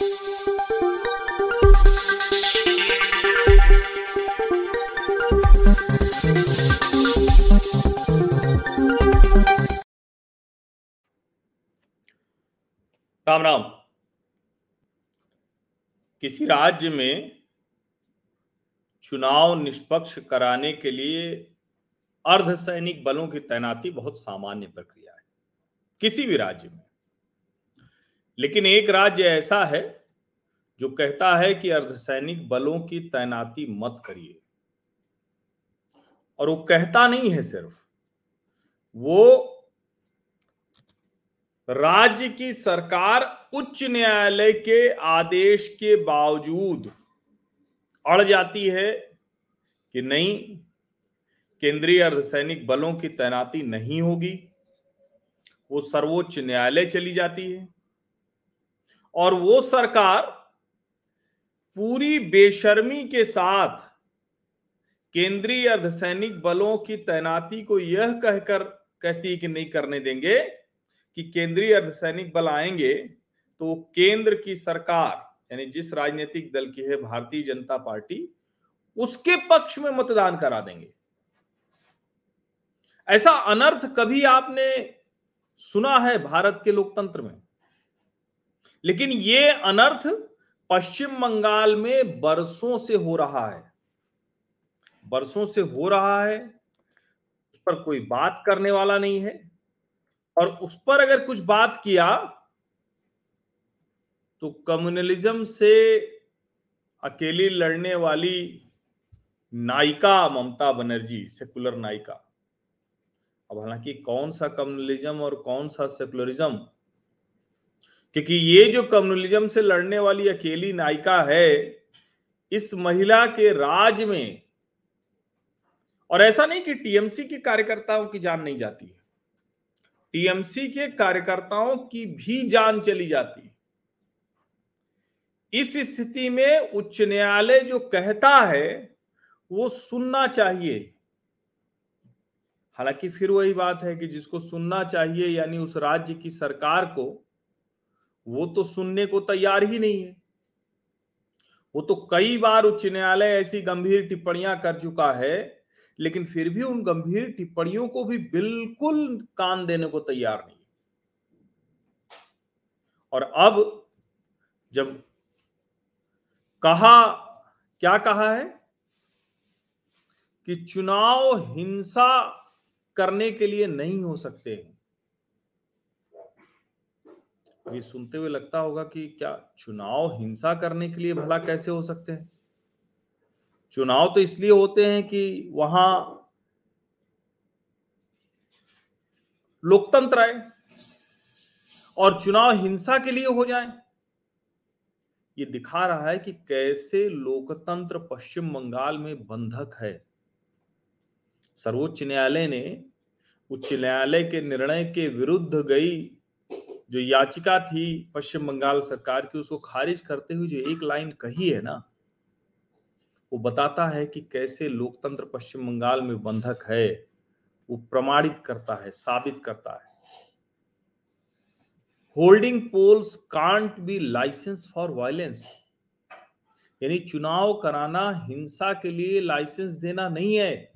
राम राम। किसी राज्य में चुनाव निष्पक्ष कराने के लिए अर्धसैनिक बलों की तैनाती बहुत सामान्य प्रक्रिया है। किसी भी राज्य में। लेकिन एक राज्य ऐसा है जो कहता है कि अर्धसैनिक बलों की तैनाती मत करिए। और वो कहता नहीं है सिर्फ़, वो राज्य की सरकार उच्च न्यायालय के आदेश के बावजूद अड़ जाती है कि नहीं, केंद्रीय अर्धसैनिक बलों की तैनाती नहीं होगी, वो सर्वोच्च न्यायालय चली जाती है। और वो सरकार पूरी बेशर्मी के साथ केंद्रीय अर्धसैनिक बलों की तैनाती को यह कहकर कहती कि नहीं करने देंगे कि केंद्रीय अर्धसैनिक बल आएँगे तो केंद्र की सरकार, यानी जिस राजनीतिक दल की है भारतीय जनता पार्टी, उसके पक्ष में मतदान करा देंगे। ऐसा अनर्थ कभी आपने सुना है भारत के लोकतंत्र में? लेकिन ये अनर्थ पश्चिम बंगाल में बरसों से हो रहा है। बरसों से हो रहा है, उस पर कोई बात करने वाला नहीं है। और उस पर अगर कुछ बात किया तो कम्युनलिज्म से अकेली लड़ने वाली नायिका ममता बनर्जी, सेकुलर नायिका। अब हालाँकि कौन सा कम्युनलिज्म और कौन सा सेकुलरिज्म क्योंकि ये जो कम्युनलिज्म से लड़ने वाली अकेली नायिका है, इस महिला के राज में, और ऐसा नहीं कि टीएमसी के कार्यकर्ताओं की जान नहीं जाती है। टीएमसी के कार्यकर्ताओं की भी जान चली जाती है। इस स्थिति में उच्च न्यायालय जो कहता है, वो सुनना चाहिए। हालाँकि फिर वही बात है कि जिसको सुनना चाहिए, यानी उस राज्य की सरकार को वो तो सुनने को तैयार ही नहीं है। वो तो कई बार उच्च न्यायालय ऐसी गंभीर टिप्पणियाँ कर चुका है, लेकिन फिर भी उन गंभीर टिप्पणियों को भी बिल्कुल कान देने को तैयार नहीं और अब जब कहा, क्या कहा है? कि चुनाव हिंसा करने के लिए नहीं हो सकते। हैं ये सुनते हुए लगता होगा कि क्या चुनाव हिंसा करने के लिए भला कैसे हो सकते हैं? चुनाव तो इसलिए होते हैं कि वहाँ लोकतंत्र आए और चुनाव हिंसा के लिए हो जाए। ये दिखा रहा है कि कैसे लोकतंत्र पश्चिम बंगाल में बंधक है। सर्वोच्च न्यायालय ने उच्च न्यायालय के निर्णय के विरुद्ध गई जो याचिका थी पश्चिम बंगाल सरकार की, उसको खारिज करते हुए जो एक लाइन कही है ना, वो बताता है कि कैसे लोकतंत्र पश्चिम बंगाल में बंधक है, वो प्रमाणित करता है, साबित करता है। Holding polls can't be license for violence. यानी चुनाव कराना हिंसा के लिए लाइसेंस देना नहीं है।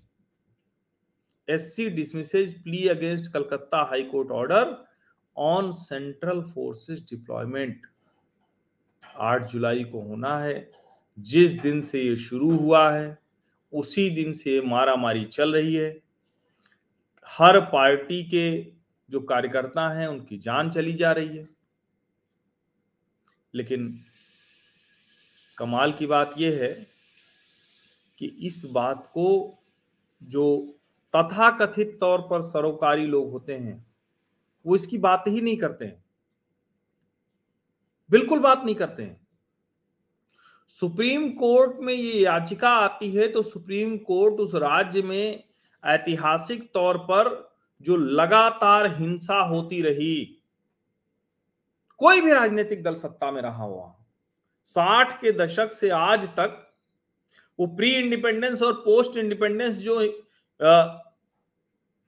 SC dismisses plea against Calcutta high court order. On central forces deployment 8 जुलाई को होना है। जिस दिन से ये शुरू हुआ है, उसी दिन से मारा मारी चल रही है। हर पार्टी के जो कार्यकर्ता हैं, उनकी जान चली जा रही है। लेकिन कमाल की बात यह है कि इस बात को जो तथाकथित तौर पर सरोकारी लोग होते हैं वो इसकी बात ही नहीं करते हैं। बिल्कुल बात नहीं करते हैं। सुप्रीम कोर्ट में ये याचिका आती है तो सुप्रीम कोर्ट उस राज्य में ऐतिहासिक तौर पर जो लगातार हिंसा होती रही, कोई भी राजनीतिक दल सत्ता में रहा हुआ, साठ के दशक से आज तक वो प्री इंडिपेंडेंस और पोस्ट इंडिपेंडेंस जो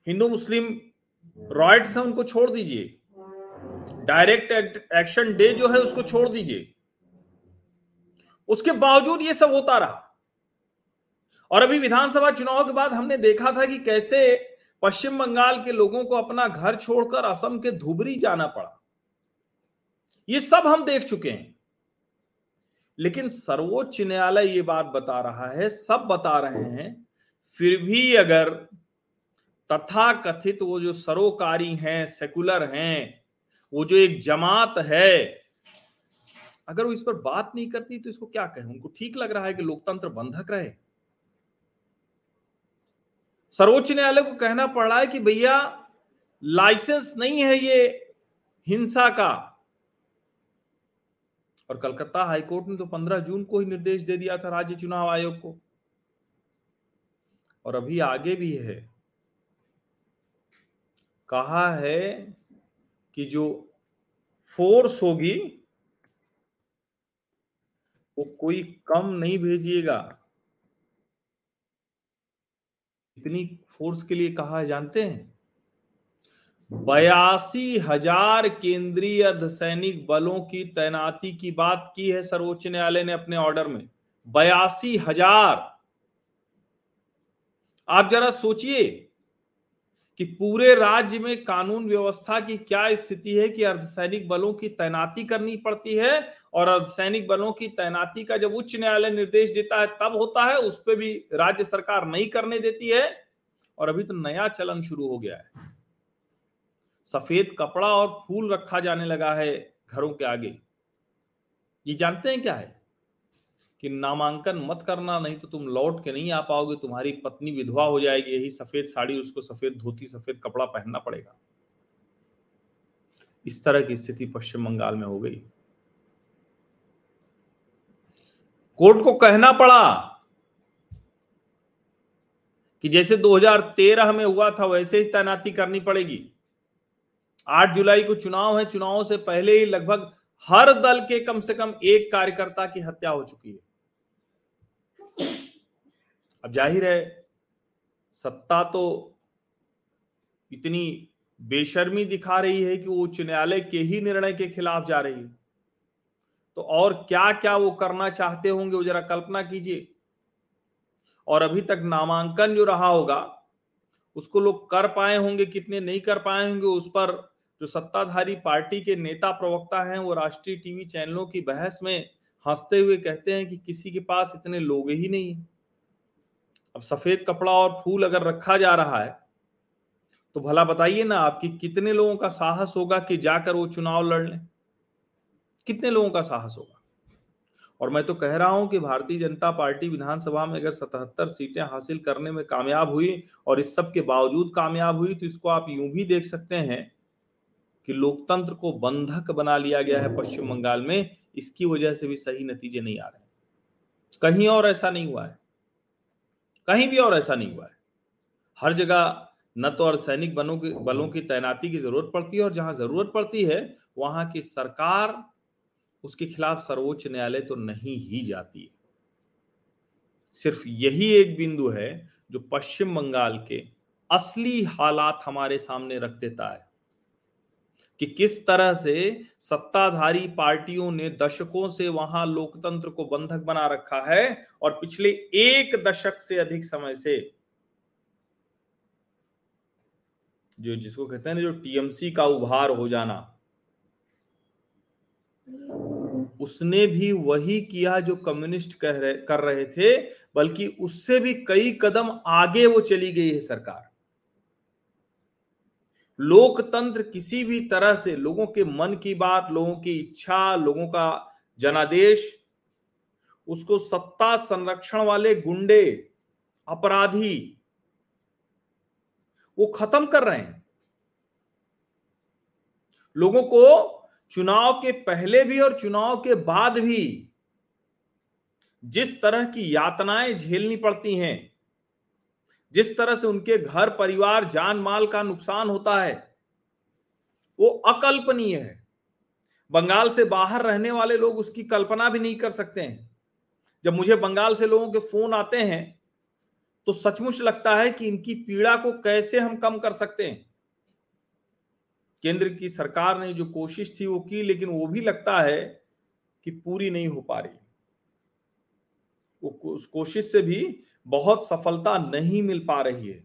हिंदू मुस्लिम रॉयट्स है, उनको छोड़ दीजिए। डायरेक्ट एक्शन डे जो है, उसको छोड़ दीजिए। उसके बावजूद ये सब होता रहा। और अभी विधानसभा चुनाव के बाद हमने देखा था कि कैसे पश्चिम बंगाल के लोगों को अपना घर छोड़कर असम के धुबरी जाना पड़ा। ये सब हम देख चुके हैं। लेकिन सर्वोच्च न्यायालय ये बात बता रहा है, सब बता रहे हैं, फिर भी अगर तथा कथित वो जो सरोकारी हैं सेकुलर हैं, वो जो एक जमात है, अगर वो इस पर बात नहीं करती तो इसको क्या कहें? उनको ठीक लग रहा है कि लोकतंत्र बंधक रहे। सर्वोच्च न्यायालय को कहना पड़ रहा है कि भैया लाइसेंस नहीं है ये हिंसा का। और कलकत्ता हाईकोर्ट ने तो 15 जून को ही निर्देश दे दिया था राज्य चुनाव आयोग को। और अभी आगे भी है। कहा है कि जो फोर्स होगी, वो कोई कम नहीं भेजिएगा। इतनी फोर्स के लिए कहा है, जानते हैं? बयासी हज़ार केंद्रीय अर्धसैनिक बलों की तैनाती की बात की है सर्वोच्च न्यायालय ने अपने ऑर्डर में। बयासी हज़ार। आप जरा सोचिए कि पूरे राज्य में कानून व्यवस्था की क्या स्थिति है कि अर्धसैनिक बलों की तैनाती करनी पड़ती है और अर्धसैनिक बलों की तैनाती का जब उच्च न्यायालय निर्देश देता है, तब होता है, उस पर भी राज्य सरकार नहीं करने देती है और अभी तो नया चलन शुरू हो गया है। सफ़ेद कपड़ा और फूल रखा जाने लगा है घरों के आगे। ये जानते हैं क्या है? कि नामांकन मत करना, नहीं तो तुम लौट के नहीं आ पाओगे। तुम्हारी पत्नी विधवा हो जाएगी, यही सफ़ेद साड़ी उसको सफ़ेद धोती, सफ़ेद कपड़ा पहनना पड़ेगा। इस तरह की स्थिति पश्चिम बंगाल में हो गई। कोर्ट को कहना पड़ा कि जैसे 2013 में हुआ था, वैसे ही तैनाती करनी पड़ेगी। 8 जुलाई को चुनाव है, चुनाव से पहले ही लगभग हर दल के कम से कम एक कार्यकर्ता की हत्या हो चुकी है। अब ज़ाहिर है, सत्ता तो इतनी बेशर्मी दिखा रही है कि वो उच्च न्यायालय के ही निर्णय के खिलाफ जा रही है। तो और क्या क्या वो करना चाहते होंगे, वो जरा कल्पना कीजिए। और अभी तक नामांकन जो रहा होगा, उसको लोग कर पाए होंगे, कितने नहीं कर पाए होंगे, उस पर जो सत्ताधारी पार्टी के नेता प्रवक्ता हैं, वो राष्ट्रीय टीवी चैनलों की बहस में हँसते हुए कहते हैं कि किसी के पास इतने लोग ही नहीं है। अब सफ़ेद कपड़ा और फूल अगर रखा जा रहा है तो भला बताइए ना आपकी कितने लोगों का साहस होगा कि जाकर वो चुनाव लड़ लें? कितने लोगों का साहस होगा? और मैं तो कह रहा हूँ कि भारतीय जनता पार्टी विधानसभा में अगर सतहत्तर सीटें हासिल करने में कामयाब हुई और इस सब के बावजूद कामयाब हुई तो इसको आप यूँ भी देख सकते हैं कि लोकतंत्र को बंधक बना लिया गया है पश्चिम बंगाल में, इसकी वजह से भी सही नतीजे नहीं आ रहे कहीं और ऐसा नहीं हुआ है। कहीं भी और ऐसा नहीं हुआ है। हर जगह न तो अर्धसैनिक बलों की बलों की तैनाती की ज़रूरत पड़ती है और जहाँ ज़रूरत पड़ती है, वहाँ की सरकार उसके खिलाफ सर्वोच्च न्यायालय तो नहीं ही जाती है। सिर्फ़ यही एक बिंदु है जो पश्चिम बंगाल के असली हालात हमारे सामने रख देता है। कि किस तरह से सत्ताधारी पार्टियों ने दशकों से वहाँ लोकतंत्र को बंधक बना रखा है और पिछले एक दशक से अधिक समय से जो जिसको कहते हैं जो टीएमसी का उभार हो जाना, उसने भी वही किया जो कम्युनिस्ट कह रहे, कर रहे थे, बल्कि उससे भी कई कदम आगे वो चली गई है सरकार। लोकतंत्र किसी भी तरह से लोगों के मन की बात, लोगों की इच्छा, लोगों का जनादेश, उसको सत्ता संरक्षण वाले गुंडे, अपराधी, वो खत्म कर रहे हैं। लोगों को चुनाव के पहले भी और चुनाव के बाद भी जिस तरह की यातनाएँ झेलनी पड़ती हैं जिस तरह से उनके घर, परिवार जान माल का नुकसान होता है, वो अकल्पनीय है। बंगाल से बाहर रहने वाले लोग उसकी कल्पना भी नहीं कर सकते हैं। जब मुझे बंगाल से लोगों के फ़ोन आते हैं तो सचमुच लगता है कि इनकी पीड़ा को कैसे हम कम कर सकते हैं। केंद्र की सरकार ने जो कोशिश थी वो की, लेकिन वो भी लगता है कि पूरी नहीं हो पा रही। उस कोशिश से भी बहुत सफलता नहीं मिल पा रही है।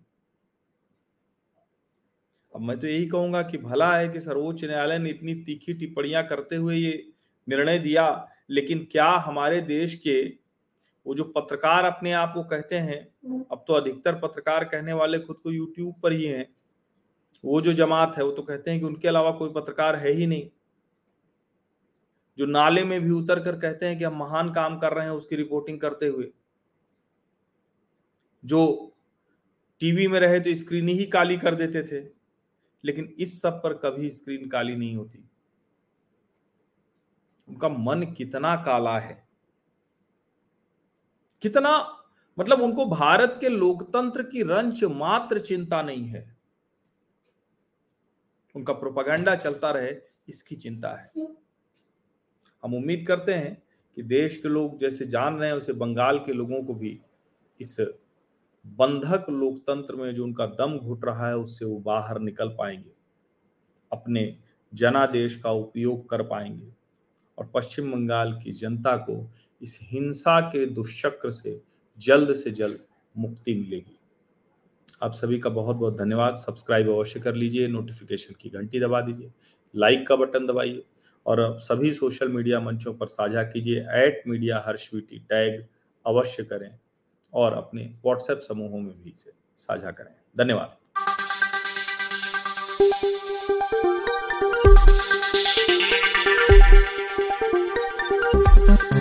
अब मैं तो यही कहूँगा कि भला है कि सर्वोच्च न्यायालय ने इतनी तीखी टिप्पणियाँ करते हुए ये निर्णय दिया, लेकिन क्या हमारे देश के वो जो पत्रकार अपने आप को कहते हैं, अब तो अधिकतर पत्रकार कहने वाले खुद को यूट्यूब पर ही हैं, वो जो जमात है वो तो कहते हैं कि उनके अलावा कोई पत्रकार है ही नहीं। जो नाले में भी उतर कर कहते हैं कि हम महान काम कर रहे हैं उसकी रिपोर्टिंग करते हुए। जो टीवी में रहे तो स्क्रीन ही काली कर देते थे, लेकिन इस सब पर कभी स्क्रीन काली नहीं होती। उनका मन कितना काला है। कितना मतलब उनको भारत के लोकतंत्र की रंच मात्र चिंता नहीं है। उनका प्रोपागेंडा चलता रहे, इसकी चिंता है। हम उम्मीद करते हैं कि देश के लोग जैसे जान रहे हैं उसे बंगाल के लोगों को भी इस बंधक लोकतंत्र में जो उनका दम घुट रहा है, उससे वो बाहर निकल पाएँगे। अपने जनादेश का उपयोग कर पाएँगे और पश्चिम बंगाल की जनता को इस हिंसा के दुष्चक्र से जल्द से जल्द मुक्ति मिलेगी। आप सभी का बहुत बहुत धन्यवाद। सब्सक्राइब अवश्य कर लीजिए, नोटिफिकेशन की घंटी दबा दीजिए, लाइक का बटन दबाइए और सभी सोशल मीडिया मंचों पर साझा कीजिए। एट मीडिया हर स्वीटी टैग अवश्य करें और अपने व्हाट्सएप समूहों में भी इसे साझा करें। धन्यवाद।